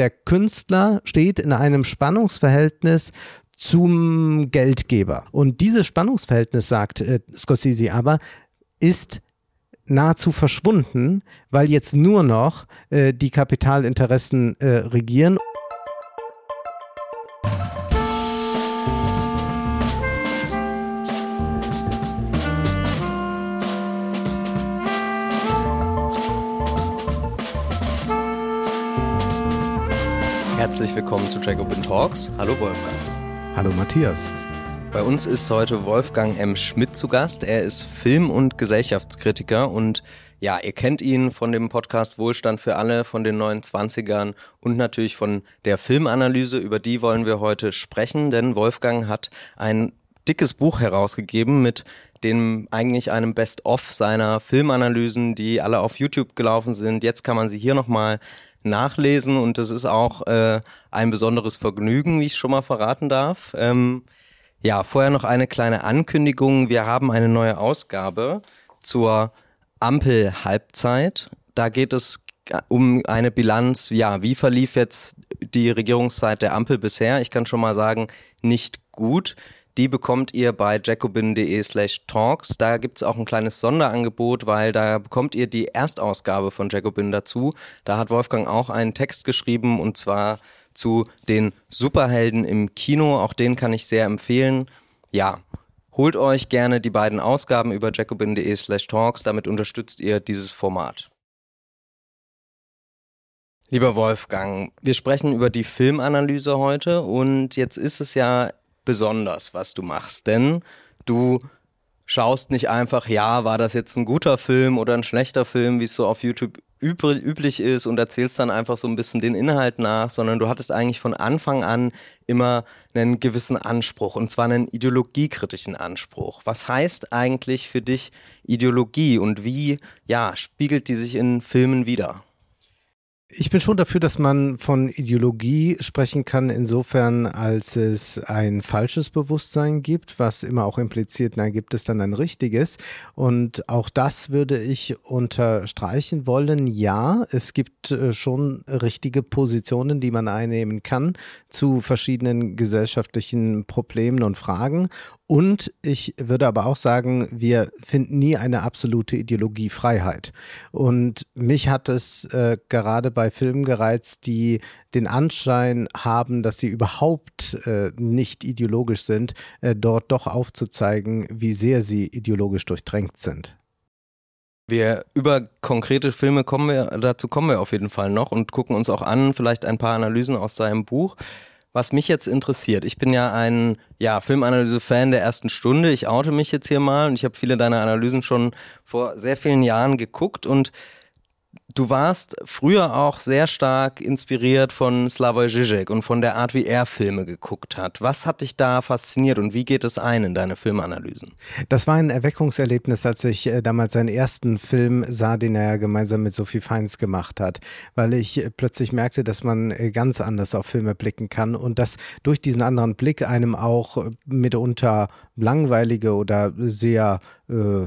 der Künstler steht in einem Spannungsverhältnis zum Geldgeber. Und dieses Spannungsverhältnis, sagt äh, Scorsese aber, ist nahezu verschwunden, weil jetzt nur noch äh, die Kapitalinteressen äh, regieren. Herzlich willkommen zu Jacobin Talks. Hallo Wolfgang. Hallo Matthias. Bei uns ist heute Wolfgang M. Schmidt zu Gast. Er ist Film- und Gesellschaftskritiker und ja, ihr kennt ihn von dem Podcast Wohlstand für alle, von den neuen Zwanzigern und natürlich von der Filmanalyse. Über die wollen wir heute sprechen, denn Wolfgang hat ein dickes Buch herausgegeben mit dem eigentlich einem Best-of seiner Filmanalysen, die alle auf YouTube gelaufen sind. Jetzt kann man sie hier nochmal nachlesen und das ist auch äh, ein besonderes Vergnügen, wie ich schon mal verraten darf. Ähm, ja, vorher noch eine kleine Ankündigung. Wir haben eine neue Ausgabe zur Ampel-Halbzeit. Da geht es um eine Bilanz, ja, wie verlief jetzt die Regierungszeit der Ampel bisher? Ich kann schon mal sagen, nicht gut. Die bekommt ihr bei jacobin.de slash talks. Da gibt es auch ein kleines Sonderangebot, weil da bekommt ihr die Erstausgabe von Jacobin dazu. Da hat Wolfgang auch einen Text geschrieben und zwar zu den Superhelden im Kino. Auch den kann ich sehr empfehlen. Ja, holt euch gerne die beiden Ausgaben über jacobin.de slash talks. Damit unterstützt ihr dieses Format. Lieber Wolfgang, wir sprechen über die Filmanalyse heute und jetzt ist es ja besonders, was du machst, denn du schaust nicht einfach, ja, war das jetzt ein guter Film oder ein schlechter Film, wie es so auf YouTube üblich ist und erzählst dann einfach so ein bisschen den Inhalt nach, sondern du hattest eigentlich von Anfang an immer einen gewissen Anspruch und zwar einen ideologiekritischen Anspruch. Was heißt eigentlich für dich Ideologie und wie, ja, spiegelt die sich in Filmen wider? Ich bin schon dafür, dass man von Ideologie sprechen kann, insofern, als es ein falsches Bewusstsein gibt, was immer auch impliziert, na, gibt es dann ein richtiges. Und auch das würde ich unterstreichen wollen. Ja, es gibt äh, schon richtige Positionen, die man einnehmen kann zu verschiedenen gesellschaftlichen Problemen und Fragen. Und ich würde aber auch sagen, wir finden nie eine absolute Ideologiefreiheit. Und mich hat es äh, gerade bei Filmen gereizt, die den Anschein haben, dass sie überhaupt äh, nicht ideologisch sind, äh, dort doch aufzuzeigen, wie sehr sie ideologisch durchdrängt sind. Wir über konkrete Filme kommen wir, dazu kommen wir auf jeden Fall noch und gucken uns auch an, vielleicht ein paar Analysen aus seinem Buch was mich jetzt interessiert, ich bin ja ein ja, Filmanalyse-Fan der ersten Stunde. Ich oute mich jetzt hier mal und ich habe viele deiner Analysen schon vor sehr vielen Jahren geguckt und Du warst früher auch sehr stark inspiriert von Slavoj Žižek und von der Art, wie er Filme geguckt hat. Was hat dich da fasziniert und wie geht es ein in deine Filmanalysen? Das war ein Erweckungserlebnis, als ich äh, damals seinen ersten Film sah, den er gemeinsam mit Sophie Feins gemacht hat, weil ich äh, plötzlich merkte, dass man äh, ganz anders auf Filme blicken kann und dass durch diesen anderen Blick einem auch mitunter langweilige oder sehr äh,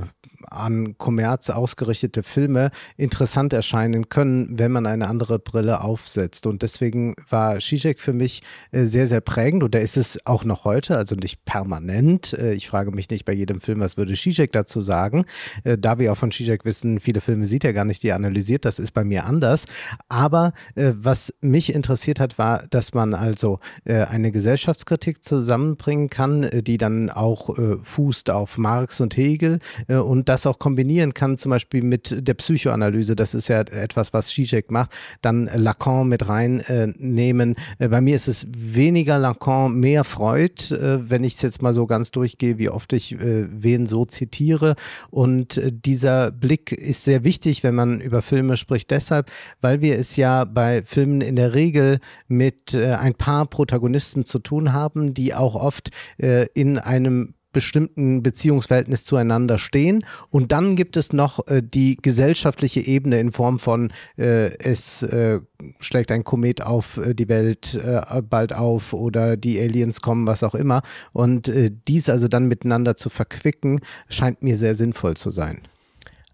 an Kommerz ausgerichtete Filme interessant erscheinen können, wenn man eine andere Brille aufsetzt. Und deswegen war Zizek für mich äh, sehr, sehr prägend oder ist es auch noch heute, also nicht permanent. Äh, ich frage mich nicht bei jedem Film, was würde Zizek dazu sagen. Äh, da wir auch von Zizek wissen, viele Filme sieht er gar nicht, die er analysiert, das ist bei mir anders. Aber was mich interessiert hat, war, dass man also eine Gesellschaftskritik zusammenbringen kann, die dann auch fußt auf Marx und Hegel und das auch kombinieren kann, zum Beispiel mit der Psychoanalyse, das ist ja etwas, was Zizek macht, dann Lacan mit reinnehmen. Äh, bei mir ist es weniger Lacan, mehr Freud, äh, wenn ich es jetzt mal so ganz durchgehe, wie oft ich äh, wen so zitiere. Und äh, dieser Blick ist sehr wichtig, wenn man über Filme spricht, deshalb, weil wir es ja bei Filmen in der Regel mit äh, ein paar Protagonisten zu tun haben, die auch oft äh, in einem bestimmten Beziehungsverhältnis zueinander stehen. Und dann gibt es noch äh, die gesellschaftliche Ebene in Form von äh, es äh, schlägt ein Komet auf äh, die Welt äh, bald auf oder die Aliens kommen, was auch immer. Und äh, dies also dann miteinander zu verquicken, scheint mir sehr sinnvoll zu sein.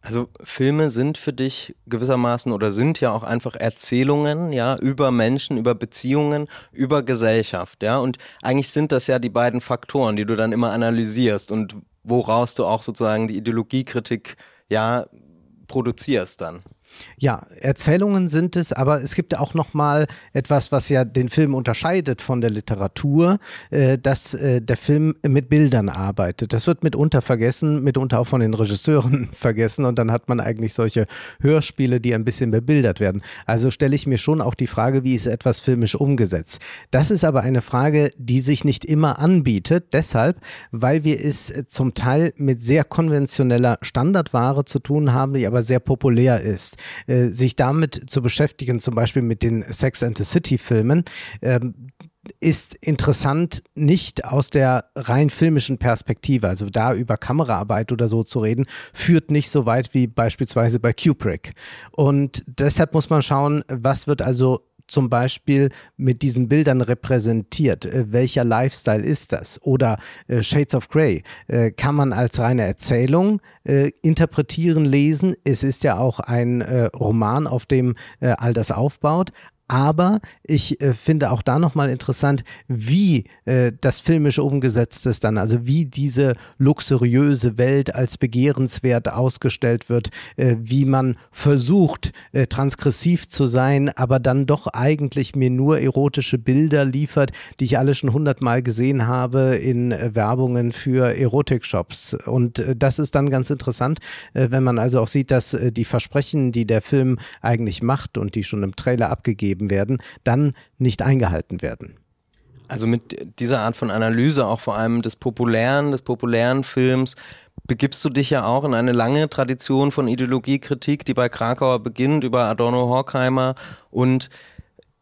Also Filme sind für dich gewissermaßen oder sind ja auch einfach Erzählungen, ja, über Menschen, über Beziehungen, über Gesellschaft, ja. Und eigentlich sind das ja die beiden Faktoren, die du dann immer analysierst und woraus du auch sozusagen die Ideologiekritik, ja, produzierst dann. Ja, Erzählungen sind es, aber es gibt auch noch mal etwas, was ja den Film unterscheidet von der Literatur, äh, dass äh, der Film mit Bildern arbeitet. Das wird mitunter vergessen, mitunter auch von den Regisseuren vergessen und dann hat man eigentlich solche Hörspiele, die ein bisschen bebildert werden. Also stelle ich mir schon auch die Frage, wie ist etwas filmisch umgesetzt? Das ist aber eine Frage, die sich nicht immer anbietet, deshalb, weil wir es zum Teil mit sehr konventioneller Standardware zu tun haben, die aber sehr populär ist. Äh, sich damit zu beschäftigen, zum Beispiel mit den Sex and the City Filmen, ähm, ist interessant nicht aus der rein filmischen Perspektive, also da über Kameraarbeit oder so zu reden, führt nicht so weit wie beispielsweise bei Kubrick. Und deshalb muss man schauen, was wird also zum Beispiel mit diesen Bildern repräsentiert? Äh, welcher Lifestyle ist das? Oder äh, Shades of Grey äh, kann man als reine Erzählung äh, interpretieren, lesen. Es ist ja auch ein Roman, auf dem all das aufbaut. Aber ich äh, finde auch da nochmal interessant, wie äh, das filmisch umgesetzt ist dann, also wie diese luxuriöse Welt als begehrenswert ausgestellt wird, äh, wie man versucht, äh, transgressiv zu sein, aber dann doch eigentlich mir nur erotische Bilder liefert, die ich alle schon hundertmal gesehen habe in äh, Werbungen für Erotikshops. Und äh, das ist dann ganz interessant, wenn man also auch sieht, dass die Versprechen, die der Film eigentlich macht und die schon im Trailer abgegeben gegeben werden, dann nicht eingehalten werden. Also mit dieser Art von Analyse, auch vor allem des populären, des populären Films, begibst du dich ja auch in eine lange Tradition von Ideologiekritik, die bei Krakauer beginnt, über Adorno Horkheimer und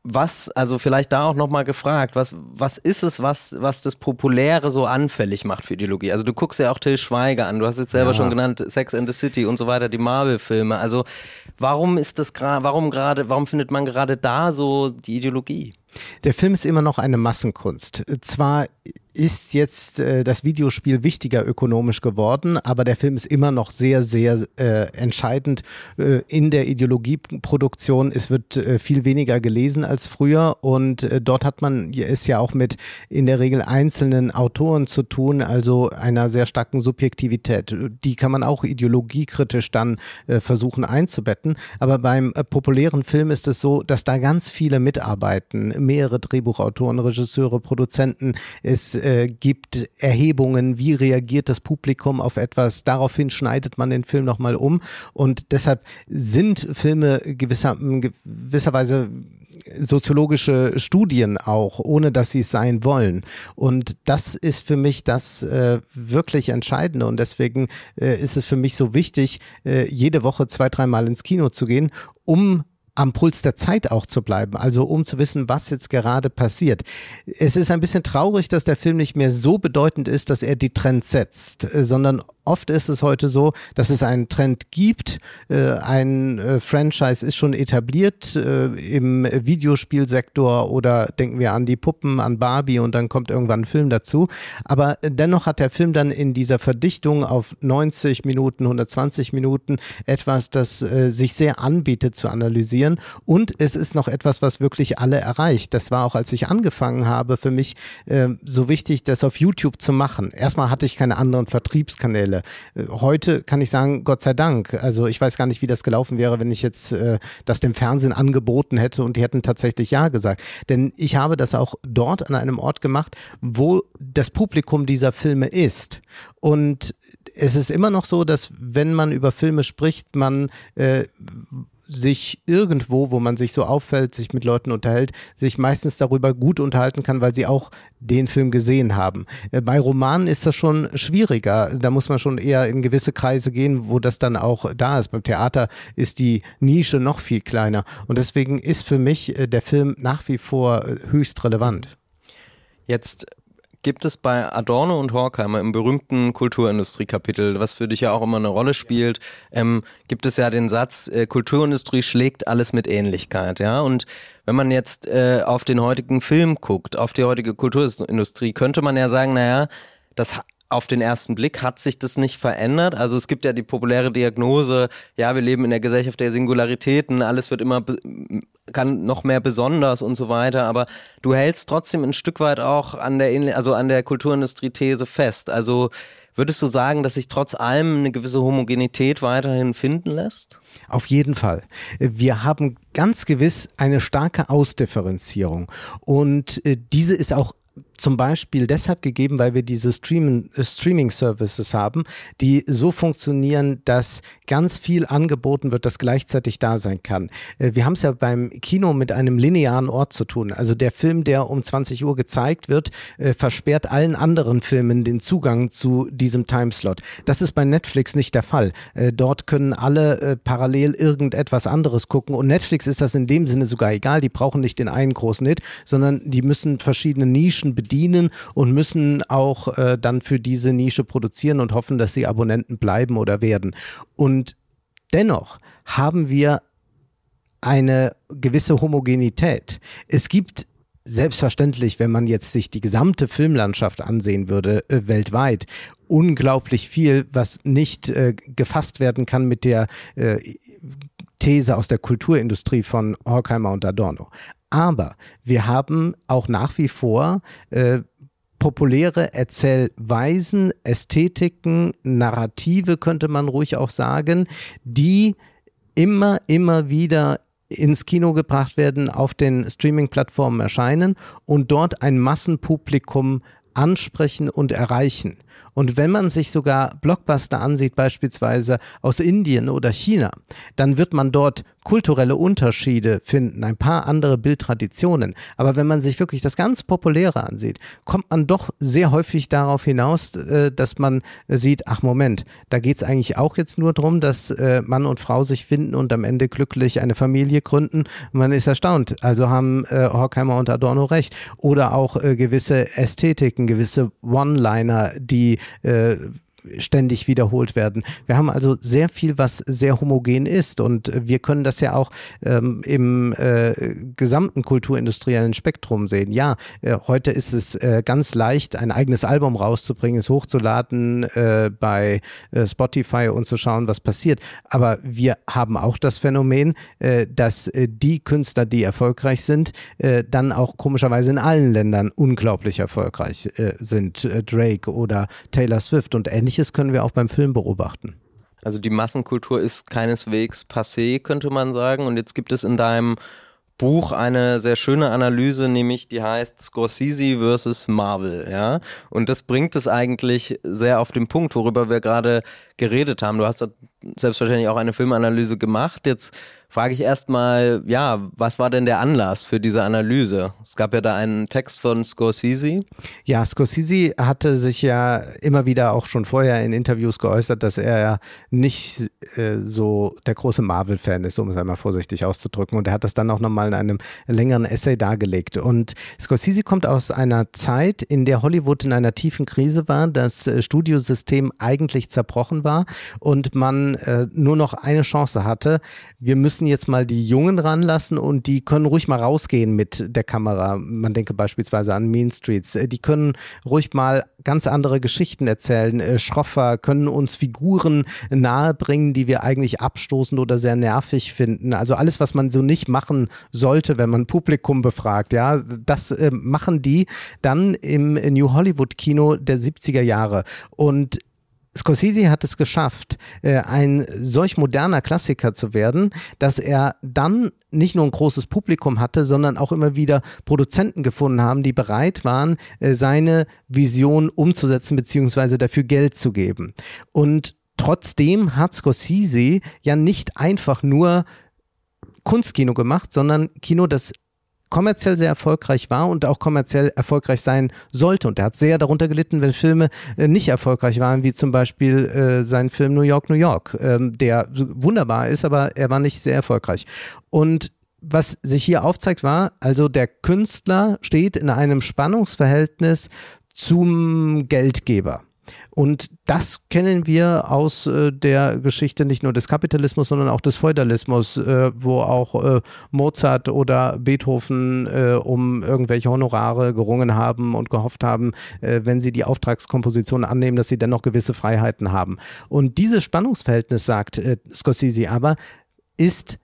was, also vielleicht da auch nochmal gefragt, was, was ist es, was, was das Populäre so anfällig macht für Ideologie? Also du guckst ja auch Till Schweiger an, du hast jetzt selber ja. schon genannt, Sex and the City und so weiter, die Marvel-Filme. Also warum ist das gerade, warum gerade, warum findet man gerade da so die Ideologie? Der Film ist immer noch eine Massenkunst. Zwar ist jetzt äh, das Videospiel wichtiger ökonomisch geworden, aber der Film ist immer noch sehr, sehr äh, entscheidend äh, in der Ideologieproduktion. Es wird äh, viel weniger gelesen als früher und äh, dort hat man es ja auch mit in der Regel einzelnen Autoren zu tun, also einer sehr starken Subjektivität. Die kann man auch ideologiekritisch dann äh, versuchen einzubetten. Aber beim äh, populären Film ist es so, dass da ganz viele mitarbeiten, mehrere Drehbuchautoren, Regisseure, Produzenten. Es äh, gibt Erhebungen, wie reagiert das Publikum auf etwas. Daraufhin schneidet man den Film nochmal um. Und deshalb sind Filme gewisser, gewisserweise soziologische Studien auch, ohne dass sie es sein wollen. Und das ist für mich das äh, wirklich Entscheidende. Und deswegen äh, ist es für mich so wichtig, äh, jede Woche zwei, dreimal ins Kino zu gehen, um am Puls der Zeit auch zu bleiben, also um zu wissen, was jetzt gerade passiert. Es ist ein bisschen traurig, dass der Film nicht mehr so bedeutend ist, dass er die Trends setzt, sondern oft ist es heute so, dass es einen Trend gibt. Äh, ein äh, Franchise ist schon etabliert äh, im Videospielsektor oder denken wir an die Puppen, an Barbie und dann kommt irgendwann ein Film dazu. Aber dennoch hat der Film dann in dieser Verdichtung auf 90 Minuten, 120 Minuten etwas, das äh, sich sehr anbietet zu analysieren. Und es ist noch etwas, was wirklich alle erreicht. Das war auch, als ich angefangen habe, für mich äh, so wichtig, das auf YouTube zu machen. Erstmal hatte ich keine anderen Vertriebskanäle. Äh, heute kann ich sagen, Gott sei Dank. Also ich weiß gar nicht, wie das gelaufen wäre, wenn ich jetzt äh, das dem Fernsehen angeboten hätte und die hätten tatsächlich Ja gesagt. Denn ich habe das auch dort an einem Ort gemacht, wo das Publikum dieser Filme ist. Und es ist immer noch so, dass wenn man über Filme spricht, man äh, sich irgendwo, wo man sich so auffällt, sich mit Leuten unterhält, sich meistens darüber gut unterhalten kann, weil sie auch den Film gesehen haben. Äh, bei Romanen ist das schon schwieriger. Da muss man schon eher in gewisse Kreise gehen, wo das dann auch da ist. Beim Theater ist die Nische noch viel kleiner. Und deswegen ist für mich äh, der Film nach wie vor äh, höchst relevant. Jetzt gibt es bei Adorno und Horkheimer im berühmten Kulturindustrie-Kapitel, was für dich ja auch immer eine Rolle spielt, ähm, gibt es ja den Satz, äh, Kulturindustrie schlägt alles mit Ähnlichkeit, ja. Und wenn man jetzt äh, auf den heutigen Film guckt, auf die heutige Kulturindustrie, könnte man ja sagen, naja, das auf den ersten Blick hat sich das nicht verändert. Also es gibt ja die populäre Diagnose, ja, wir leben in der Gesellschaft der Singularitäten, alles wird immer kann noch mehr besonders und so weiter, aber du hältst trotzdem ein Stück weit auch an der also an der Kulturindustrie-These fest. Also würdest du sagen, dass sich trotz allem eine gewisse Homogenität weiterhin finden lässt? Auf jeden Fall. Wir haben ganz gewiss eine starke Ausdifferenzierung und äh, diese ist auch zum Beispiel deshalb gegeben, weil wir diese äh, Streaming Services haben, die so funktionieren, dass ganz viel angeboten wird, das gleichzeitig da sein kann. Äh, wir haben es ja beim Kino mit einem linearen Ort zu tun. Also der Film, der um 20 Uhr gezeigt wird, äh, versperrt allen anderen Filmen den Zugang zu diesem Timeslot. Das ist bei Netflix nicht der Fall. Dort können alle parallel irgendetwas anderes gucken und Netflix ist das in dem Sinne sogar egal. Die brauchen nicht den einen großen Hit, sondern die müssen verschiedene Nischen bedienen bedienen und müssen auch äh, dann für diese Nische produzieren und hoffen, dass sie Abonnenten bleiben oder werden. Und dennoch haben wir eine gewisse Homogenität. Es gibt selbstverständlich, wenn man jetzt sich die gesamte Filmlandschaft ansehen würde, äh, weltweit, unglaublich viel, was nicht äh, gefasst werden kann mit der äh, These aus der Kulturindustrie von Horkheimer und Adorno. Aber wir haben auch nach wie vor äh, populäre Erzählweisen, Ästhetiken, Narrative könnte man ruhig auch sagen, die immer, immer wieder ins Kino gebracht werden, auf den Streaming-Plattformen erscheinen und dort ein Massenpublikum ansprechen und erreichen. Und wenn man sich sogar Blockbuster ansieht, beispielsweise aus Indien oder China, dann wird man dort kulturelle Unterschiede finden, ein paar andere Bildtraditionen. Aber wenn man sich wirklich das ganz Populäre ansieht, kommt man doch sehr häufig darauf hinaus, äh, dass man sieht, ach Moment, da geht es eigentlich auch jetzt nur darum, dass äh, Mann und Frau sich finden und am Ende glücklich eine Familie gründen. Man ist erstaunt. Also haben äh, Horkheimer und Adorno recht. Oder auch gewisse Ästhetiken, gewisse One-Liner, die äh, ständig wiederholt werden. Wir haben also sehr viel, was sehr homogen ist und wir können das ja auch ähm, im äh, gesamten kulturindustriellen Spektrum sehen. Ja, äh, heute ist es äh, ganz leicht, ein eigenes Album rauszubringen, es hochzuladen äh, bei äh, Spotify und zu schauen, was passiert. Aber wir haben auch das Phänomen, äh, dass die Künstler, die erfolgreich sind, dann auch komischerweise in allen Ländern unglaublich erfolgreich sind. Drake oder Taylor Swift und ähnliche Ähnliches können wir auch beim Film beobachten. Also die Massenkultur ist keineswegs passé, könnte man sagen. Und jetzt gibt es in deinem Buch eine sehr schöne Analyse, nämlich die heißt Scorsese versus Marvel, ja. Und das bringt es eigentlich sehr auf den Punkt, worüber wir gerade geredet haben. Du hast selbstverständlich auch eine Filmanalyse gemacht. Jetzt frage ich erstmal, ja, was war denn der Anlass für diese Analyse? Es gab ja da einen Text von Scorsese. Ja, Scorsese hatte sich ja immer wieder auch schon vorher in Interviews geäußert, dass er ja nicht äh, so der große Marvel-Fan ist, um es einmal vorsichtig auszudrücken. Und er hat das dann auch nochmal in einem längeren Essay dargelegt. Und Scorsese kommt aus einer Zeit, in der Hollywood in einer tiefen Krise war, das äh, Studiosystem eigentlich zerbrochen war und man äh, nur noch eine Chance hatte. Wir müssen müssen jetzt mal die Jungen ranlassen und die können ruhig mal rausgehen mit der Kamera. Man denke beispielsweise an Mean Streets. Äh, die können ruhig mal ganz andere Geschichten erzählen. Äh, Schroffer können uns Figuren nahebringen, die wir eigentlich abstoßend oder sehr nervig finden. Also alles, was man so nicht machen sollte, wenn man Publikum befragt, ja, das äh, machen die dann im New Hollywood Kino der 70er Jahre. Und Scorsese hat es geschafft, äh, ein solch moderner Klassiker zu werden, dass er dann nicht nur ein großes Publikum hatte, sondern auch immer wieder Produzenten gefunden haben, die bereit waren, äh, seine Vision umzusetzen bzw. dafür Geld zu geben. Und trotzdem hat Scorsese ja nicht einfach nur Kunstkino gemacht, sondern Kino, das kommerziell sehr erfolgreich war und auch kommerziell erfolgreich sein sollte. Und er hat sehr darunter gelitten, wenn Filme äh, nicht erfolgreich waren, wie zum Beispiel äh, sein Film New York, New York, ähm, der wunderbar ist, aber er war nicht sehr erfolgreich. Und was sich hier aufzeigt, war, also der Künstler steht in einem Spannungsverhältnis zum Geldgeber. Und das kennen wir aus äh, der Geschichte nicht nur des Kapitalismus, sondern auch des Feudalismus, äh, wo auch äh, Mozart oder Beethoven äh, um irgendwelche Honorare gerungen haben und gehofft haben, äh, wenn sie die Auftragskomposition annehmen, dass sie dennoch gewisse Freiheiten haben. Und dieses Spannungsverhältnis, sagt äh, Scorsese aber, ist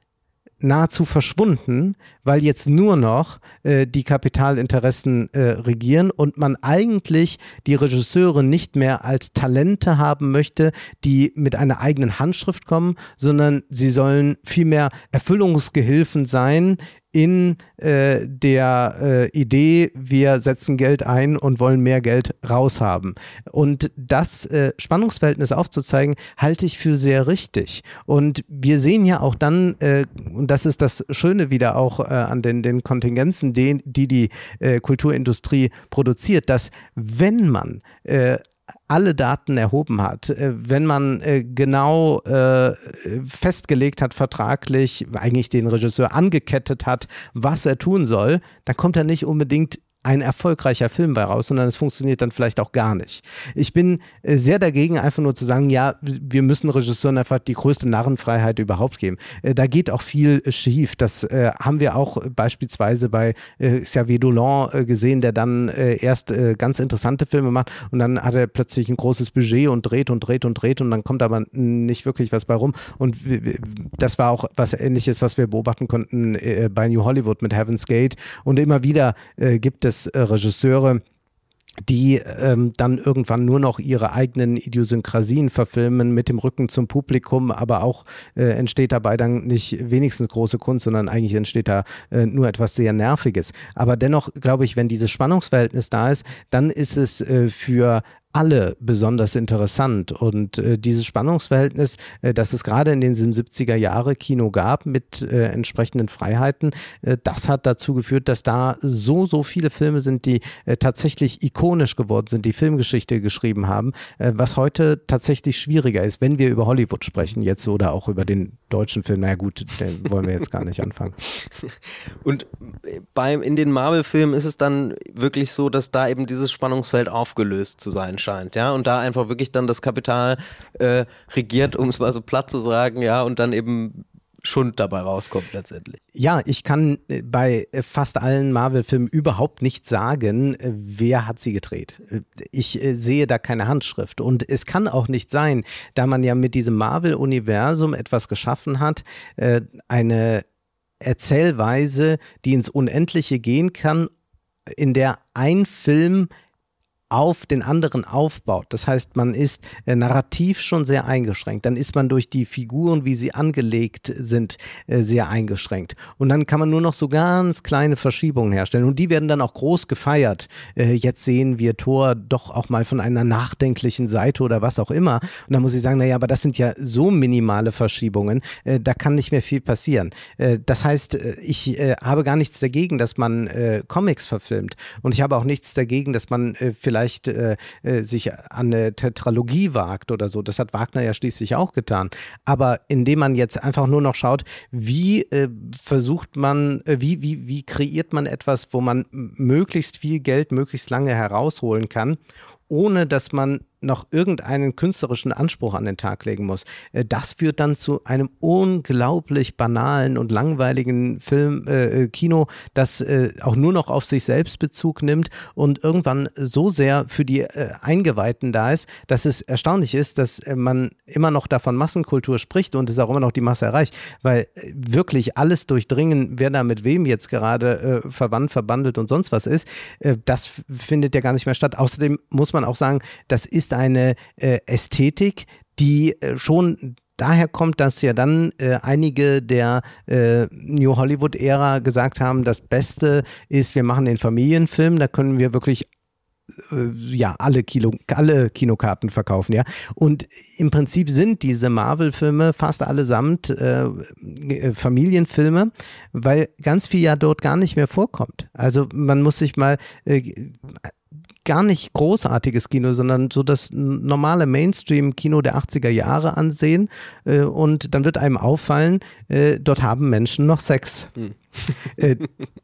nahezu verschwunden, weil jetzt nur noch äh, die Kapitalinteressen äh, regieren und man eigentlich die Regisseure nicht mehr als Talente haben möchte, die mit einer eigenen Handschrift kommen, sondern sie sollen vielmehr Erfüllungsgehilfen sein in äh, der äh, Idee, wir setzen Geld ein und wollen mehr Geld raushaben. Und das äh, Spannungsverhältnis aufzuzeigen, halte ich für sehr richtig. Und wir sehen ja auch dann, äh, und das ist das Schöne wieder auch äh, an den, den Kontingenzen, die die, die äh, Kulturindustrie produziert, dass wenn man alle Daten erhoben hat, äh, wenn man äh, genau äh, festgelegt hat, vertraglich eigentlich den Regisseur angekettet hat, was er tun soll, dann kommt er nicht unbedingt ein erfolgreicher Film bei raus, sondern es funktioniert dann vielleicht auch gar nicht. Ich bin äh, sehr dagegen, einfach nur zu sagen, ja, wir müssen Regisseuren einfach die größte Narrenfreiheit überhaupt geben. Äh, da geht auch viel äh, schief. Das haben wir auch beispielsweise bei Xavier Dolan gesehen, der dann erst ganz interessante Filme macht und dann hat er plötzlich ein großes Budget und dreht und dreht und dreht und dann kommt aber nicht wirklich was bei rum. Und das war auch was Ähnliches, was wir beobachten konnten bei New Hollywood mit Heaven's Gate. Und immer wieder gibt es es äh, Regisseure, die ähm, dann irgendwann nur noch ihre eigenen Idiosynkrasien verfilmen mit dem Rücken zum Publikum, aber auch äh, entsteht dabei dann nicht wenigstens große Kunst, sondern eigentlich entsteht da äh, nur etwas sehr Nerviges. Aber dennoch glaube ich, wenn dieses Spannungsverhältnis da ist, dann ist es äh, für alle besonders interessant. Und äh, dieses Spannungsverhältnis, äh, das es gerade in den 70er Jahre Kino gab mit äh, entsprechenden Freiheiten, äh, das hat dazu geführt, dass da so, so viele Filme sind, die äh, tatsächlich ikonisch geworden sind, die Filmgeschichte geschrieben haben, äh, was heute tatsächlich schwieriger ist, wenn wir über Hollywood sprechen jetzt oder auch über den deutschen Film. Na ja, gut, den wollen wir jetzt gar nicht anfangen. Und beim, in den Marvel-Filmen ist es dann wirklich so, dass da eben dieses Spannungsfeld aufgelöst zu sein scheint, ja, und da einfach wirklich dann das Kapital äh, regiert, um es mal so platt zu sagen, ja, und dann eben Schund dabei rauskommt letztendlich. Ja, ich kann äh, bei äh, fast allen Marvel-Filmen überhaupt nicht sagen, äh, wer hat sie gedreht. Ich sehe da keine Handschrift. Und es kann auch nicht sein, da man ja mit diesem Marvel-Universum etwas geschaffen hat, eine Erzählweise, die ins Unendliche gehen kann, in der ein Film auf den anderen aufbaut. Das heißt, man ist äh, narrativ schon sehr eingeschränkt. Dann ist man durch die Figuren, wie sie angelegt sind, äh, sehr eingeschränkt. Und dann kann man nur noch so ganz kleine Verschiebungen herstellen. Und die werden dann auch groß gefeiert. Äh, jetzt sehen wir Thor doch auch mal von einer nachdenklichen Seite oder was auch immer. Und dann muss ich sagen, naja, aber das sind ja so minimale Verschiebungen, äh, da kann nicht mehr viel passieren. Äh, das heißt, äh, ich habe gar nichts dagegen, dass man Comics verfilmt. Und ich habe auch nichts dagegen, dass man vielleicht vielleicht äh, äh, sich an eine Tetralogie wagt oder so. Das hat Wagner ja schließlich auch getan. Aber indem man jetzt einfach nur noch schaut, wie äh, versucht man, äh, wie, wie, wie kreiert man etwas, wo man möglichst viel Geld möglichst lange herausholen kann, ohne dass man noch irgendeinen künstlerischen Anspruch an den Tag legen muss. Äh, das führt dann zu einem unglaublich banalen und langweiligen Film, äh, äh, Kino, das äh, auch nur noch auf sich selbst Bezug nimmt und irgendwann so sehr für die äh, Eingeweihten da ist, dass es erstaunlich ist, dass äh, man immer noch davon Massenkultur spricht und es auch immer noch die Masse erreicht, weil wirklich alles durchdringen, wer da mit wem jetzt gerade verwandt, verbandelt und sonst was ist, das findet ja gar nicht mehr statt. Außerdem muss man auch sagen, das ist eine äh, Ästhetik, die äh, schon daher kommt, dass ja dann äh, einige der äh, New Hollywood-Ära gesagt haben, das Beste ist, wir machen den Familienfilm, da können wir wirklich äh, ja, alle, Kilo, alle Kinokarten verkaufen, ja. Und im Prinzip sind diese Marvel-Filme fast allesamt Familienfilme, weil ganz viel ja dort gar nicht mehr vorkommt. Also man muss sich mal gar nicht großartiges Kino, sondern so das normale Mainstream-Kino der 80er Jahre ansehen äh, und dann wird einem auffallen, äh, dort haben Menschen noch Sex. Hm. Äh,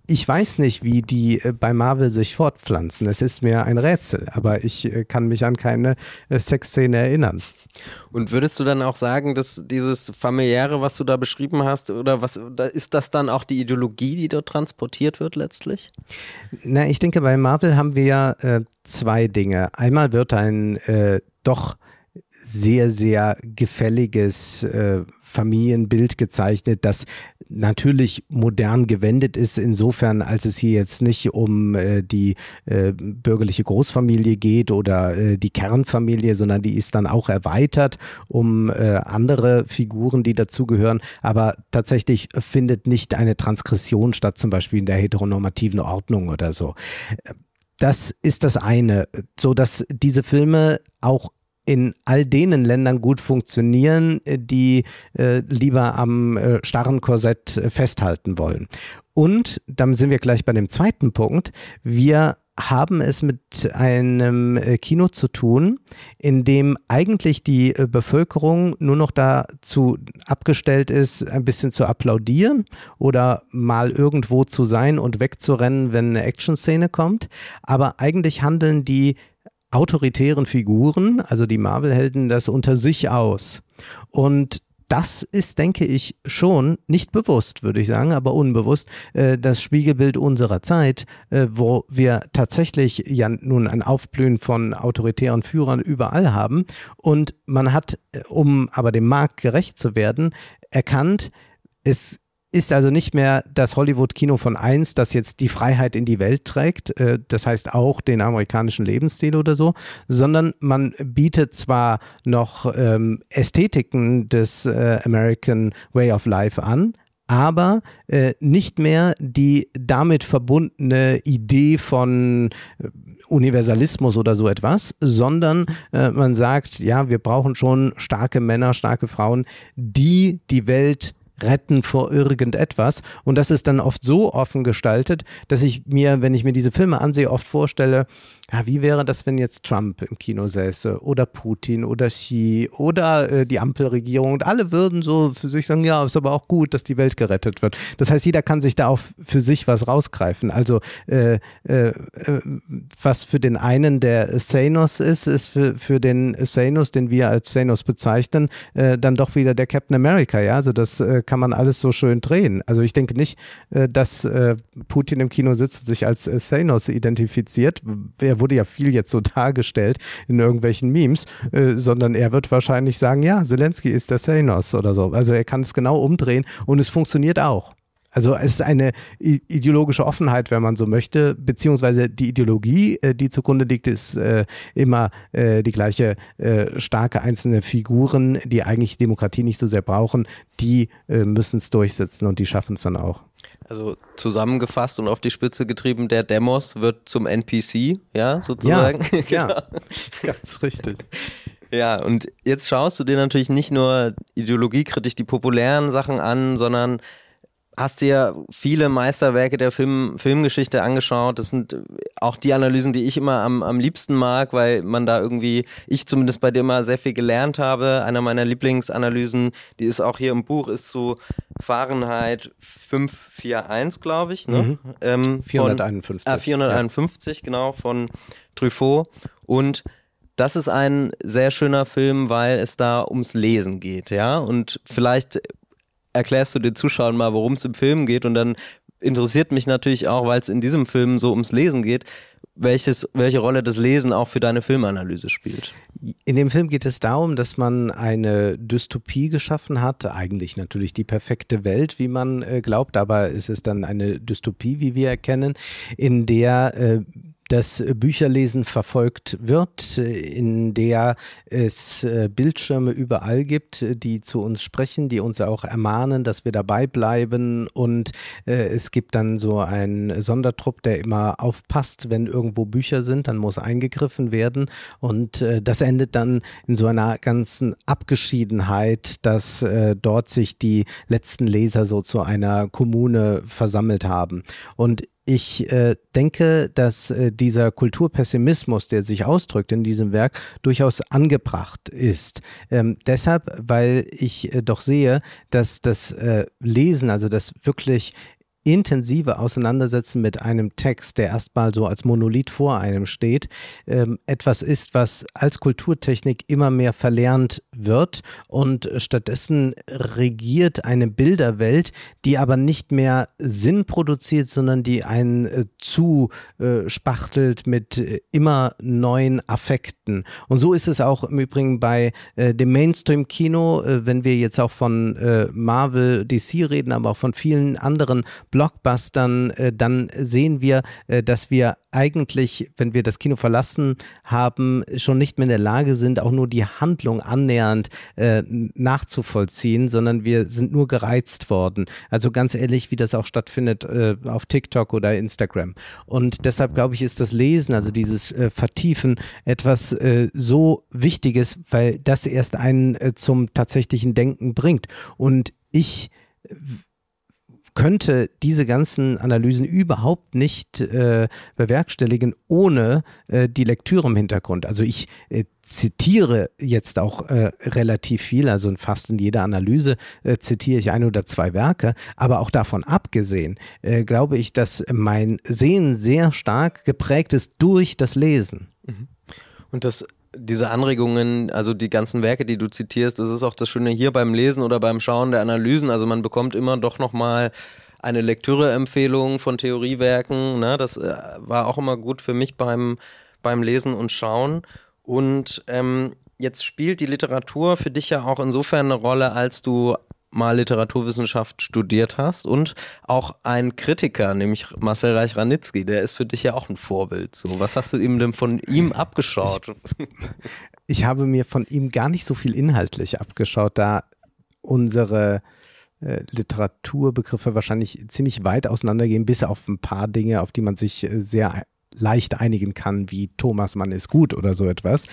ich weiß nicht, wie die äh, bei Marvel sich fortpflanzen. Es ist mir ein Rätsel, aber ich äh, kann mich an keine Sexszene erinnern. Und würdest du dann auch sagen, dass dieses familiäre, was du da beschrieben hast, oder was ist das dann auch die Ideologie, die dort transportiert wird letztlich? Na, ich denke, bei Marvel haben wir ja äh, zwei Dinge. Einmal wird ein äh, doch sehr, sehr gefälliges äh, Familienbild gezeichnet, das natürlich modern gewendet ist, insofern, als es hier jetzt nicht um äh, die äh, bürgerliche Großfamilie geht oder äh, die Kernfamilie, sondern die ist dann auch erweitert um äh, andere Figuren, die dazugehören. Aber tatsächlich findet nicht eine Transgression statt, zum Beispiel in der heteronormativen Ordnung oder so. Das ist das eine, so dass diese Filme auch in all denen Ländern gut funktionieren, äh, die äh, lieber am äh, starren Korsett äh, festhalten wollen. Und dann sind wir gleich bei dem zweiten Punkt. Wir haben es mit einem äh, Kino zu tun, in dem eigentlich die Bevölkerung nur noch dazu abgestellt ist, ein bisschen zu applaudieren oder mal irgendwo zu sein und wegzurennen, wenn eine Action-Szene kommt. Aber eigentlich handeln die autoritären Figuren, also die Marvel-Helden, das unter sich aus. Und das ist, denke ich, schon nicht bewusst, würde ich sagen, aber unbewusst, äh, das Spiegelbild unserer Zeit, äh, wo wir tatsächlich ja nun ein Aufblühen von autoritären Führern überall haben. Und man hat, äh, um aber dem Markt gerecht zu werden, erkannt, es ist also nicht mehr das Hollywood-Kino von eins, das jetzt die Freiheit in die Welt trägt, äh, das heißt auch den amerikanischen Lebensstil oder so, sondern man bietet zwar noch ähm, Ästhetiken des äh, American Way of Life an, aber äh, nicht mehr die damit verbundene Idee von äh, Universalismus oder so etwas, sondern äh, man sagt, ja, wir brauchen schon starke Männer, starke Frauen, die die Welt retten vor irgendetwas. Und das ist dann oft so offen gestaltet, dass ich mir, wenn ich mir diese Filme ansehe, oft vorstelle, ja, wie wäre das, wenn jetzt Trump im Kino säße oder Putin oder Xi oder äh, die Ampelregierung und alle würden so für sich sagen, ja, ist aber auch gut, dass die Welt gerettet wird. Das heißt, jeder kann sich da auch für sich was rausgreifen. Also äh, äh, was für den einen der Thanos ist, ist für, für den Thanos, den wir als Thanos bezeichnen, äh, dann doch wieder der Captain America. Ja, also das äh, kann man alles so schön drehen. Also ich denke nicht, äh, dass Putin im Kino sitzt und sich als Thanos identifiziert. Er wurde ja viel jetzt so dargestellt in irgendwelchen Memes, äh, sondern er wird wahrscheinlich sagen, ja, Zelensky ist der Thanos oder so. Also er kann es genau umdrehen und es funktioniert auch. Also es ist eine ideologische Offenheit, wenn man so möchte, beziehungsweise die Ideologie, äh, die zugrunde liegt, ist äh, immer äh, die gleiche äh, starke einzelne Figuren, die eigentlich Demokratie nicht so sehr brauchen, die müssen es durchsetzen und die schaffen es dann auch. Also zusammengefasst und auf die Spitze getrieben, der Demos wird zum NPC, ja, sozusagen. Ja, ja ganz richtig. Ja, und jetzt schaust du dir natürlich nicht nur ideologiekritisch die populären Sachen an, sondern hast dir viele Meisterwerke der Film, Filmgeschichte angeschaut. Das sind auch die Analysen, die ich immer am, am liebsten mag, weil man da irgendwie, ich zumindest bei dir mal sehr viel gelernt habe. Einer meiner Lieblingsanalysen, die ist auch hier im Buch, ist zu Fahrenheit 541, glaube ich. Ne? Mhm. Ähm, 451. Von, äh, 451, ja. genau, von Truffaut. Und das ist ein sehr schöner Film, weil es da ums Lesen geht, ja. Und vielleicht erklärst du den Zuschauern mal, worum es im Film geht und dann interessiert mich natürlich auch, weil es in diesem Film so ums Lesen geht, welches, welche Rolle das Lesen auch für deine Filmanalyse spielt. In dem Film geht es darum, dass man eine Dystopie geschaffen hat, eigentlich natürlich die perfekte Welt, wie man äh, glaubt, aber es ist dann eine Dystopie, wie wir erkennen, in der äh, das Bücherlesen verfolgt wird, in der es äh, Bildschirme überall gibt, die zu uns sprechen, die uns auch ermahnen, dass wir dabei bleiben. Und äh, es gibt dann so einen Sondertrupp, der immer aufpasst, wenn irgendwo Bücher sind, dann muss eingegriffen werden. Und äh, das endet dann in so einer ganzen Abgeschiedenheit, dass dort sich die letzten Leser so zu einer Kommune versammelt haben. Und ich äh, denke, dass äh, dieser Kulturpessimismus, der sich ausdrückt in diesem Werk, durchaus angebracht ist. Ähm, deshalb, weil ich äh, doch sehe, dass das äh, Lesen, also das wirklich intensive Auseinandersetzen mit einem Text, der erstmal so als Monolith vor einem steht, ähm, etwas ist, was als Kulturtechnik immer mehr verlernt wird und stattdessen regiert eine Bilderwelt, die aber nicht mehr Sinn produziert, sondern die einen äh, zuspachtelt äh, mit äh, immer neuen Affekten. Und so ist es auch im Übrigen bei äh, dem Mainstream-Kino, äh, wenn wir jetzt auch von äh, Marvel, DC reden, aber auch von vielen anderen Blockbustern, äh, dann sehen wir, äh, dass wir eigentlich, wenn wir das Kino verlassen haben, schon nicht mehr in der Lage sind, auch nur die Handlung annähernd äh, nachzuvollziehen, sondern wir sind nur gereizt worden. Also ganz ehrlich, wie das auch stattfindet äh, auf TikTok oder Instagram. Und deshalb glaube ich, ist das Lesen, also dieses äh, Vertiefen, etwas äh, so Wichtiges, weil das erst einen äh, zum tatsächlichen Denken bringt. Und ich könnte diese ganzen Analysen überhaupt nicht äh, bewerkstelligen ohne äh, die Lektüre im Hintergrund. Also ich äh, zitiere jetzt auch äh, relativ viel, also fast in jeder Analyse äh, zitiere ich ein oder zwei Werke, aber auch davon abgesehen äh, glaube ich, dass mein Sehen sehr stark geprägt ist durch das Lesen. Mhm. Und das diese Anregungen, also die ganzen Werke, die du zitierst, das ist auch das Schöne hier beim Lesen oder beim Schauen der Analysen. Also man bekommt immer doch nochmal eine Lektüreempfehlung von Theoriewerken. Ne? Das äh, war auch immer gut für mich beim, beim Lesen und Schauen. Und ähm, jetzt spielt die Literatur für dich ja auch insofern eine Rolle, als du mal Literaturwissenschaft studiert hast und auch ein Kritiker, nämlich Marcel Reich-Ranitzky, der ist für dich ja auch ein Vorbild. So, was hast du ihm denn von ihm abgeschaut? Ich, ich habe mir von ihm gar nicht so viel inhaltlich abgeschaut, da unsere äh, Literaturbegriffe wahrscheinlich ziemlich weit auseinandergehen, bis auf ein paar Dinge, auf die man sich äh, sehr leicht einigen kann, wie Thomas Mann ist gut oder so etwas.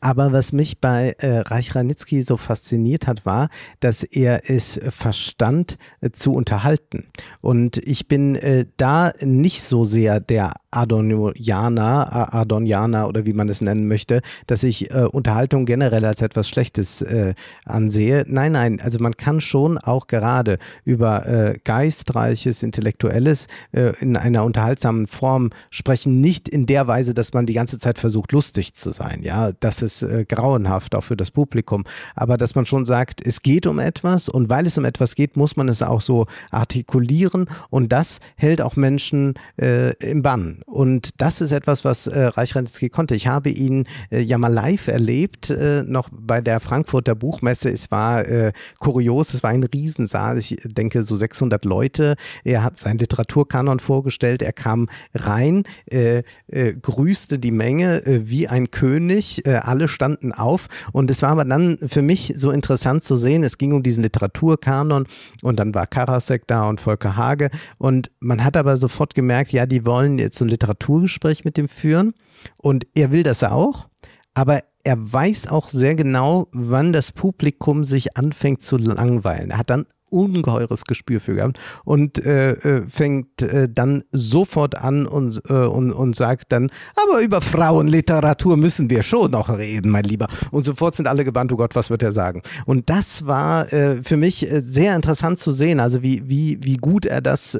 Aber was mich bei äh, Reich Ranitzky so fasziniert hat, war, dass er es verstand äh, zu unterhalten. Und ich bin äh, da nicht so sehr der Adonianer, Adonianer oder wie man es nennen möchte, dass ich äh, Unterhaltung generell als etwas Schlechtes äh, ansehe. Nein, nein, also man kann schon auch gerade über äh, geistreiches, intellektuelles äh, in einer unterhaltsamen Form sprechen, nicht in der Weise, dass man die ganze Zeit versucht, lustig zu sein. Ja, das ist äh, grauenhaft auch für das Publikum. Aber dass man schon sagt, es geht um etwas und weil es um etwas geht, muss man es auch so artikulieren und das hält auch Menschen äh, im Bann. Und das ist etwas, was äh, Reich Ranitzky konnte. Ich habe ihn äh, ja mal live erlebt, äh, noch bei der Frankfurter Buchmesse. Es war äh, kurios, es war ein Riesensaal. Ich denke, so 600 Leute. Er hat seinen Literaturkanon vorgestellt. Er kam rein. Äh, äh, grüßte die Menge äh, wie ein König. Äh, alle standen auf. Und es war aber dann für mich so interessant zu sehen, es ging um diesen Literaturkanon und dann war Karasek da und Volker Hage. Und man hat aber sofort gemerkt, ja, die wollen jetzt so Literaturgespräch mit dem führen. Und er will das auch. Aber er weiß auch sehr genau, wann das Publikum sich anfängt zu langweilen. Er hat dann ungeheures Gespür für gehabt und äh, äh, fängt äh, dann sofort an und, äh, und, und sagt dann, aber über Frauenliteratur müssen wir schon noch reden, mein Lieber. Und sofort sind alle gebannt, oh Gott, was wird er sagen? Und das war äh, für mich äh, sehr interessant zu sehen, also wie, wie, wie gut er das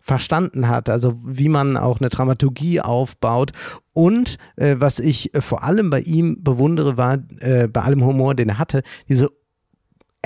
verstanden hat, also wie man auch eine Dramaturgie aufbaut und äh, was ich vor allem bei ihm bewundere, war äh, bei allem Humor, den er hatte, diese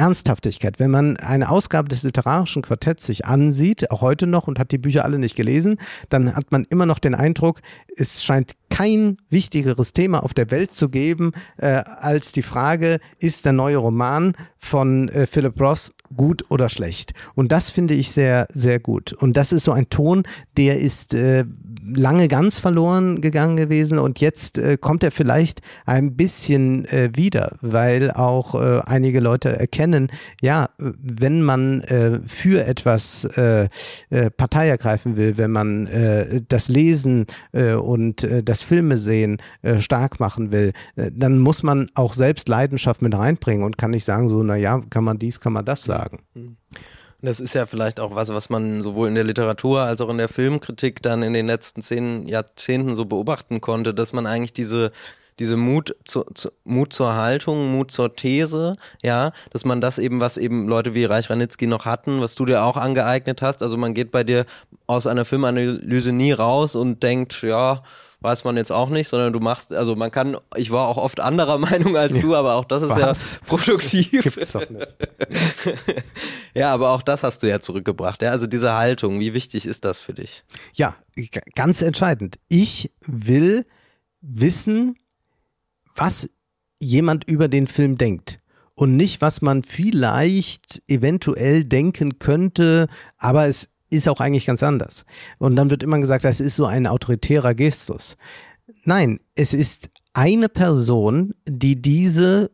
Ernsthaftigkeit. Wenn man eine Ausgabe des literarischen Quartetts sich ansieht, auch heute noch und hat die Bücher alle nicht gelesen, dann hat man immer noch den Eindruck, es scheint kein wichtigeres Thema auf der Welt zu geben, äh, als die Frage, ist der neue Roman von äh, Philip Ross gut oder schlecht? Und das finde ich sehr, sehr gut. Und das ist so ein Ton, der ist äh, lange ganz verloren gegangen gewesen und jetzt äh, kommt er vielleicht ein bisschen äh, wieder, weil auch äh, einige Leute erkennen, ja, wenn man für etwas Partei ergreifen will, wenn man das Lesen und das Filme sehen äh, stark machen will, äh, dann muss man auch selbst Leidenschaft mit reinbringen und kann nicht sagen, so, naja, kann man dies, kann man das sagen. Mhm. Das ist ja vielleicht auch was, was man sowohl in der Literatur als auch in der Filmkritik dann in den letzten zehn Jahrzehnten so beobachten konnte, dass man eigentlich diese diese Mut, zu, zu, Mut zur Haltung, Mut zur These, ja, dass man das eben, was eben Leute wie Reich Ranitzky noch hatten, was du dir auch angeeignet hast, also man geht bei dir aus einer Filmanalyse nie raus und denkt, ja, weiß man jetzt auch nicht, sondern du machst, also man kann, ich war auch oft anderer Meinung als ja. du, aber auch das ist Was? ja produktiv. Gibt's doch nicht. ja, aber auch das hast du ja zurückgebracht. Ja? Also diese Haltung, wie wichtig ist das für dich? Ja, ganz entscheidend. Ich will wissen, was jemand über den Film denkt und nicht, was man vielleicht eventuell denken könnte, aber es ist auch eigentlich ganz anders. Und dann wird immer gesagt, das ist so ein autoritärer Gestus. Nein, es ist eine Person, die diese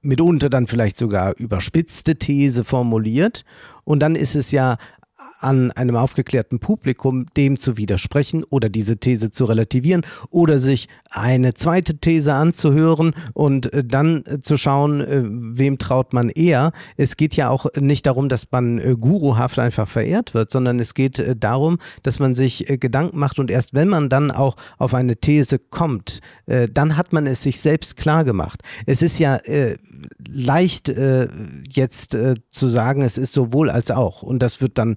mitunter dann vielleicht sogar überspitzte These formuliert. Und dann ist es ja an einem aufgeklärten Publikum, dem zu widersprechen oder diese These zu relativieren oder sich eine zweite These anzuhören und äh, dann äh, zu schauen, äh, wem traut man eher. Es geht ja auch nicht darum, dass man guruhaft einfach verehrt wird, sondern es geht darum, dass man sich Gedanken macht und erst wenn man dann auch auf eine These kommt, dann hat man es sich selbst klar gemacht. Es ist ja leicht jetzt zu sagen, es ist sowohl als auch und das wird dann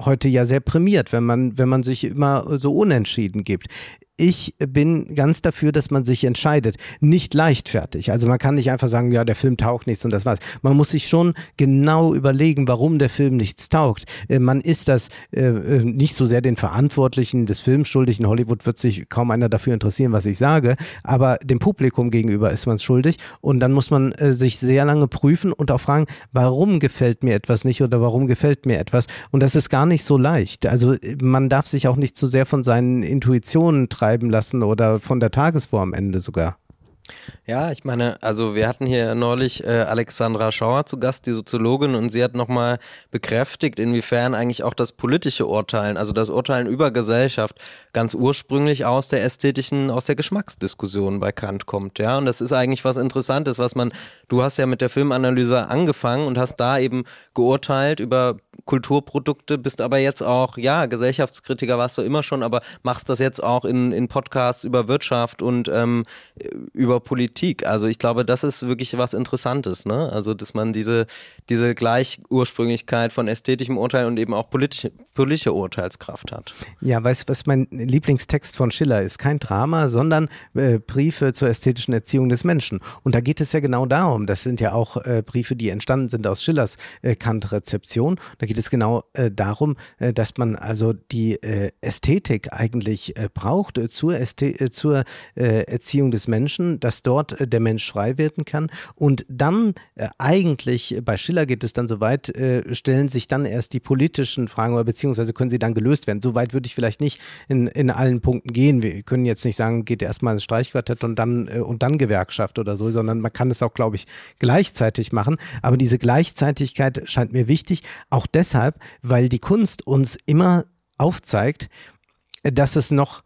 heute ja sehr prämiert, wenn man, wenn man sich immer so unentschieden gibt ich bin ganz dafür, dass man sich entscheidet. Nicht leichtfertig. Also man kann nicht einfach sagen, ja, der Film taugt nichts und das war's. Man muss sich schon genau überlegen, warum der Film nichts taugt. Äh, man ist das äh, äh, nicht so sehr den Verantwortlichen des Films schuldig. In Hollywood wird sich kaum einer dafür interessieren, was ich sage. Aber dem Publikum gegenüber ist man schuldig. Und dann muss man sich sehr lange prüfen und auch fragen, warum gefällt mir etwas nicht oder warum gefällt mir etwas. Und das ist gar nicht so leicht. Also man darf sich auch nicht zu sehr von seinen Intuitionen treiben treiben lassen oder von der Tagesform am Ende sogar. Ja, ich meine, also wir hatten hier neulich äh, Alexandra Schauer zu Gast, die Soziologin, und sie hat nochmal bekräftigt, inwiefern eigentlich auch das politische Urteilen, also das Urteilen über Gesellschaft, ganz ursprünglich aus der ästhetischen, aus der Geschmacksdiskussion bei Kant kommt. Ja, und das ist eigentlich was Interessantes, was man, du hast ja mit der Filmanalyse angefangen und hast da eben geurteilt über Kulturprodukte, bist aber jetzt auch, ja, Gesellschaftskritiker warst du immer schon, aber machst das jetzt auch in, in Podcasts über Wirtschaft und ähm, über Politik. Also ich glaube, das ist wirklich was Interessantes, ne? Also, dass man diese, diese Gleichursprünglichkeit von ästhetischem Urteil und eben auch politische, politische Urteilskraft hat. Ja, weißt du, was mein Lieblingstext von Schiller ist? Kein Drama, sondern äh, Briefe zur ästhetischen Erziehung des Menschen. Und da geht es ja genau darum. Das sind ja auch äh, Briefe, die entstanden sind aus Schillers äh, Kant-Rezeption. Da geht es genau äh, darum, äh, dass man also die äh, Ästhetik eigentlich braucht zur, Ästhe zur Erziehung des Menschen, dass dort der Mensch frei werden kann. Und dann eigentlich, bei Schiller geht es dann so weit, stellen sich dann erst die politischen Fragen oder beziehungsweise können sie dann gelöst werden. So weit würde ich vielleicht nicht in, in allen Punkten gehen. Wir können jetzt nicht sagen, geht erstmal ins Streichquartett und dann, und dann Gewerkschaft oder so, sondern man kann es auch, glaube ich, gleichzeitig machen. Aber diese Gleichzeitigkeit scheint mir wichtig. Auch deshalb, weil die Kunst uns immer aufzeigt, dass es noch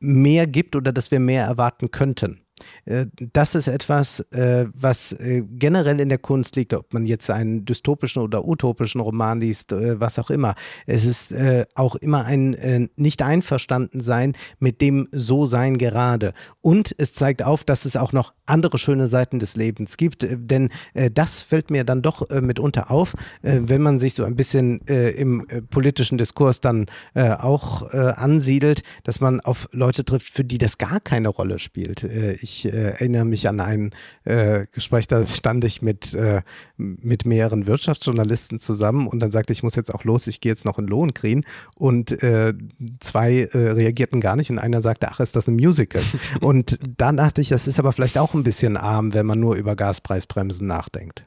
mehr gibt oder dass wir mehr erwarten könnten. Äh, das ist etwas, äh, was äh, generell in der Kunst liegt, ob man jetzt einen dystopischen oder utopischen Roman liest, was auch immer. Es ist auch immer ein Nicht-Einverstanden-Sein mit dem So-Sein gerade. Und es zeigt auf, dass es auch noch andere schöne Seiten des Lebens gibt, denn das fällt mir dann doch mitunter auf, wenn man sich so ein bisschen im politischen Diskurs dann auch ansiedelt, dass man auf Leute trifft, für die das gar keine Rolle spielt. Ich ich äh, erinnere mich an ein äh, Gespräch, da stand ich mit, äh, mit mehreren Wirtschaftsjournalisten zusammen und dann sagte ich, ich muss jetzt auch los, ich gehe jetzt noch in Lohn kriegen. Und äh, zwei äh, reagierten gar nicht und einer sagte, ach, ist das ein Musical? und dann dachte ich, das ist aber vielleicht auch ein bisschen arm, wenn man nur über Gaspreisbremsen nachdenkt.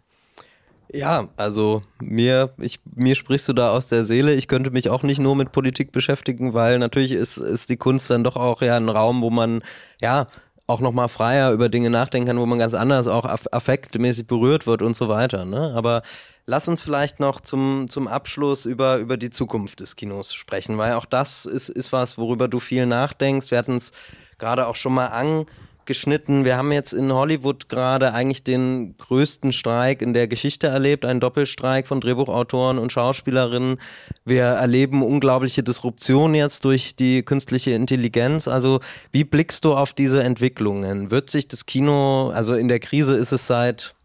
Ja, also mir, ich, mir sprichst du da aus der Seele. Ich könnte mich auch nicht nur mit Politik beschäftigen, weil natürlich ist, ist die Kunst dann doch auch ja ein Raum, wo man ja auch nochmal freier über Dinge nachdenken kann, wo man ganz anders auch affektmäßig berührt wird und so weiter. Ne? Aber lass uns vielleicht noch zum, zum Abschluss über, über die Zukunft des Kinos sprechen, weil auch das ist, ist was, worüber du viel nachdenkst. Wir hatten es gerade auch schon mal geschnitten. Wir haben jetzt in Hollywood gerade eigentlich den größten Streik in der Geschichte erlebt, einen Doppelstreik von Drehbuchautoren und Schauspielerinnen. Wir erleben unglaubliche Disruption jetzt durch die künstliche Intelligenz. Also wie blickst du auf diese Entwicklungen? Wird sich das Kino, also in der Krise ist es seit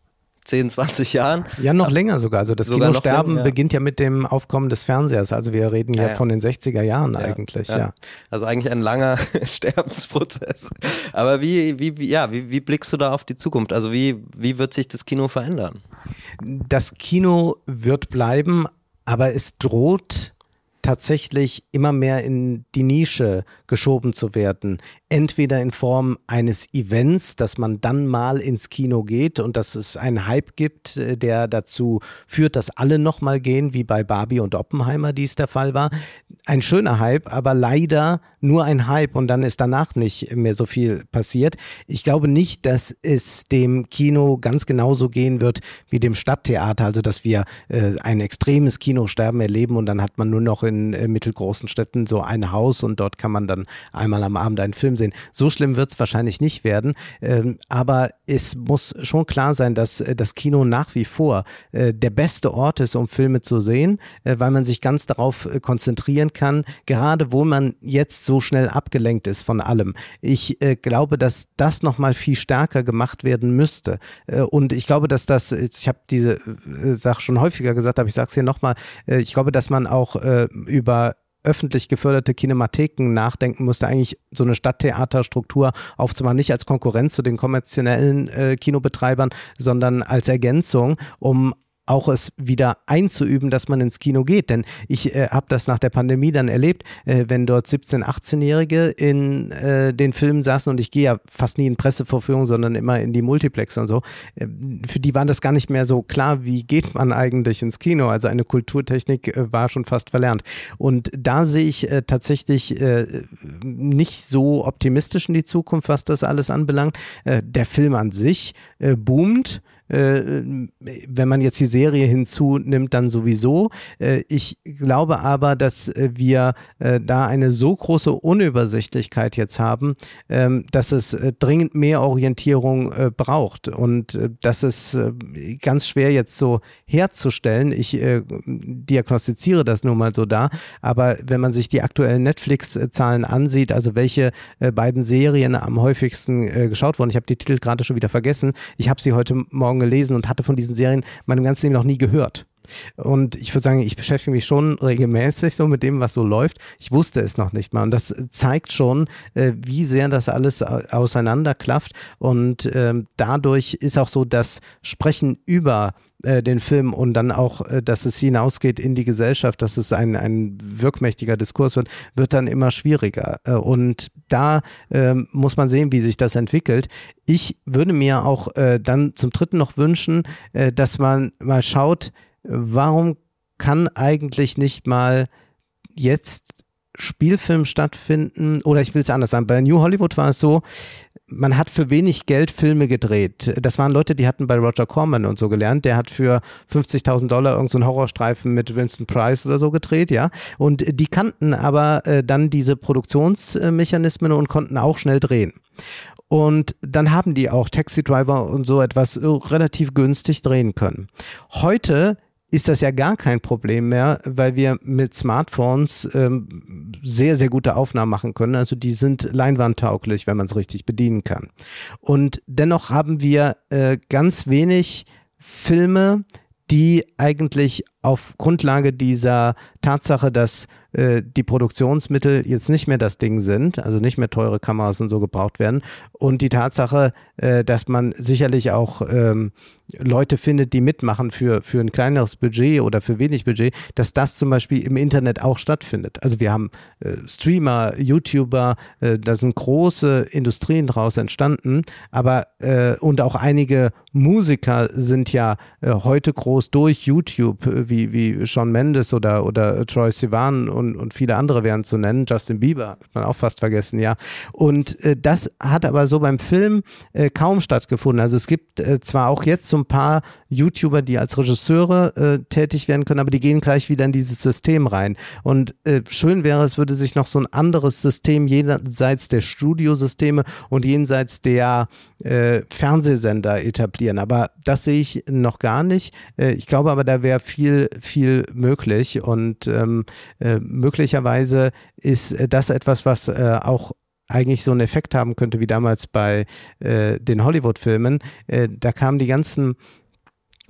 10, 20 Jahren. Ja, noch länger sogar. Also das sogar Kinosterben länger, ja. beginnt ja mit dem Aufkommen des Fernsehers. Also wir reden ja, ja von den 60er Jahren eigentlich, ja. Also eigentlich ein langer Sterbensprozess. Aber wie, wie, wie, ja, wie, wie blickst du da auf die Zukunft? Also wie, wie wird sich das Kino verändern? Das Kino wird bleiben, aber es droht tatsächlich immer mehr in die Nische geschoben zu werden entweder in Form eines Events, dass man dann mal ins Kino geht und dass es einen Hype gibt, äh, der dazu führt, dass alle nochmal gehen, wie bei Barbie und Oppenheimer dies der Fall war. Ein schöner Hype, aber leider nur ein Hype und dann ist danach nicht mehr so viel passiert. Ich glaube nicht, dass es dem Kino ganz genauso gehen wird wie dem Stadttheater, also dass wir äh, ein extremes Kinosterben erleben und dann hat man nur noch in äh, mittelgroßen Städten so ein Haus und dort kann man dann einmal am Abend einen Film sehen sehen. So schlimm wird es wahrscheinlich nicht werden, ähm, aber es muss schon klar sein, dass äh, das Kino nach wie vor äh, der beste Ort ist, um Filme zu sehen, äh, weil man sich ganz darauf äh, konzentrieren kann, gerade wo man jetzt so schnell abgelenkt ist von allem. Ich äh, glaube, dass das nochmal viel stärker gemacht werden müsste. Und ich glaube, dass das, ich habe diese Sache schon häufiger gesagt, aber ich sage es hier nochmal, ich glaube, dass man auch über öffentlich geförderte Kinematheken nachdenken musste, eigentlich so eine Stadttheaterstruktur aufzumachen, nicht als Konkurrenz zu den kommerziellen äh, Kinobetreibern, sondern als Ergänzung, um auch es wieder einzuüben, dass man ins Kino geht. Denn ich äh, habe das nach der Pandemie dann erlebt, äh, wenn dort 17-, 18-Jährige in äh, den Filmen saßen und ich gehe ja fast nie in Pressevorführungen, sondern immer in die Multiplex und so. Äh, für die waren das gar nicht mehr so klar, wie geht man eigentlich ins Kino. Also eine Kulturtechnik äh, war schon fast verlernt. Und da sehe ich äh, tatsächlich nicht so optimistisch in die Zukunft, was das alles anbelangt. der Film an sich boomt. Äh, wenn man jetzt die Serie hinzunimmt, dann sowieso. Äh, ich glaube aber, dass äh, wir da eine so große Unübersichtlichkeit jetzt haben, ähm, dass es dringend mehr Orientierung braucht und das ist ganz schwer jetzt so herzustellen. Ich diagnostiziere das nur mal so da, aber wenn man sich die aktuellen Netflix-Zahlen ansieht, also welche beiden Serien am häufigsten geschaut wurden, ich habe die Titel gerade schon wieder vergessen, ich habe sie heute Morgen gelesen und hatte von diesen Serien meinem ganzen Leben noch nie gehört. Und ich würde sagen, ich beschäftige mich schon regelmäßig so mit dem, was so läuft. Ich wusste es noch nicht mal. Und das zeigt schon, äh, wie sehr das alles auseinanderklafft. Und ähm, dadurch ist auch so das Sprechen über äh, den Film und dann auch, äh, dass es hinausgeht in die Gesellschaft, dass es ein, ein wirkmächtiger Diskurs wird, wird dann immer schwieriger. Äh, und da äh, muss man sehen, wie sich das entwickelt. Ich würde mir auch äh, dann zum Dritten noch wünschen, äh, dass man mal schaut, warum kann eigentlich nicht mal jetzt Spielfilm stattfinden? Oder ich will es anders sagen. Bei New Hollywood war es so, man hat für wenig Geld Filme gedreht. Das waren Leute, die hatten bei Roger Corman und so gelernt. Der hat für 50.000 Dollar irgendeinen so Horrorstreifen mit Winston Price oder so gedreht, ja. Und die kannten aber äh, dann diese Produktionsmechanismen und konnten auch schnell drehen. Und dann haben die auch Taxi Driver und so etwas relativ günstig drehen können. Heute ist das ja gar kein Problem mehr, weil wir mit Smartphones ähm, sehr, sehr gute Aufnahmen machen können. Also die sind leinwandtauglich, wenn man es richtig bedienen kann. Und dennoch haben wir äh, ganz wenig Filme, die eigentlich auf Grundlage dieser Tatsache, dass äh, die Produktionsmittel jetzt nicht mehr das Ding sind, also nicht mehr teure Kameras und so gebraucht werden und die Tatsache, äh, dass man sicherlich auch ähm, Leute findet, die mitmachen für, für ein kleineres Budget oder für wenig Budget, dass das zum Beispiel im Internet auch stattfindet. Also wir haben äh, Streamer, YouTuber, äh, da sind große Industrien draus entstanden, aber äh, und auch einige Musiker sind ja äh, heute groß durch YouTube, äh, wie, wie Sean Mendes oder, oder Troy Sivan und, und viele andere wären zu nennen. Justin Bieber hat man auch fast vergessen, ja. Und äh, das hat aber so beim Film kaum stattgefunden. Also es gibt zwar auch jetzt so ein paar YouTuber, die als Regisseure äh, tätig werden können, aber die gehen gleich wieder in dieses System rein. Und äh, schön wäre, es würde sich noch so ein anderes System jenseits der Studiosysteme und jenseits der äh, Fernsehsender etablieren. Aber das sehe ich noch gar nicht. Äh, ich glaube aber, da wäre viel, viel möglich und ähm, äh, möglicherweise ist äh, das etwas, was auch eigentlich so einen Effekt haben könnte wie damals bei äh, den Hollywood-Filmen. Äh, da kamen die ganzen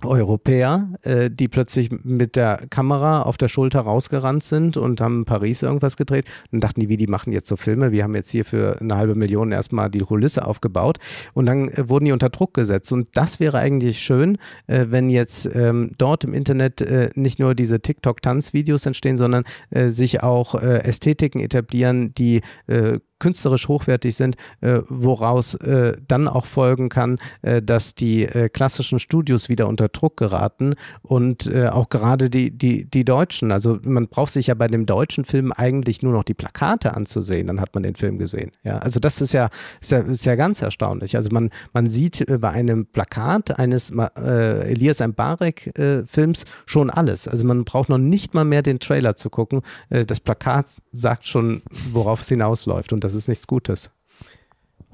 Europäer, äh, die plötzlich mit der Kamera auf der Schulter rausgerannt sind und haben in Paris irgendwas gedreht und dachten die, wie die machen jetzt so Filme, wir haben jetzt hier für eine halbe Million erstmal die Kulisse aufgebaut. Und dann äh, wurden die unter Druck gesetzt. Und das wäre eigentlich schön, äh, wenn jetzt ähm, dort im Internet äh, nicht nur diese TikTok-Tanzvideos entstehen, sondern äh, sich auch äh, Ästhetiken etablieren, die künstlerisch hochwertig sind, äh, woraus äh, dann auch folgen kann, äh, dass die äh, klassischen Studios wieder unter Druck geraten und äh, auch gerade die, die, die Deutschen. Also man braucht sich ja bei dem deutschen Film eigentlich nur noch die Plakate anzusehen, dann hat man den Film gesehen. Ja, also das ist ja, ist ja, ist ja ganz erstaunlich. Also man, man sieht bei einem Plakat eines äh, Elias Mbarek-Films schon alles. Also man braucht noch nicht mal mehr den Trailer zu gucken. das Plakat sagt schon, worauf es hinausläuft und das ist nichts Gutes.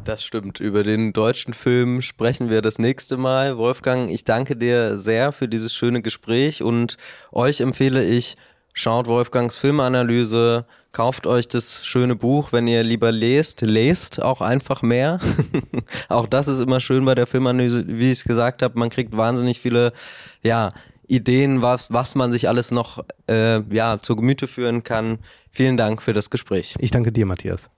Das stimmt. Über den deutschen Film sprechen wir das nächste Mal. Wolfgang, ich danke dir sehr für dieses schöne Gespräch und euch empfehle ich, schaut Wolfgangs Filmanalyse, kauft euch das schöne Buch, wenn ihr lieber lest, lest auch einfach mehr. auch das ist immer schön bei der Filmanalyse, wie ich es gesagt habe, man kriegt wahnsinnig viele, ja, Ideen, was, was man sich alles noch äh, ja, zu Gemüte führen kann. Vielen Dank für das Gespräch. Ich danke dir, Matthias.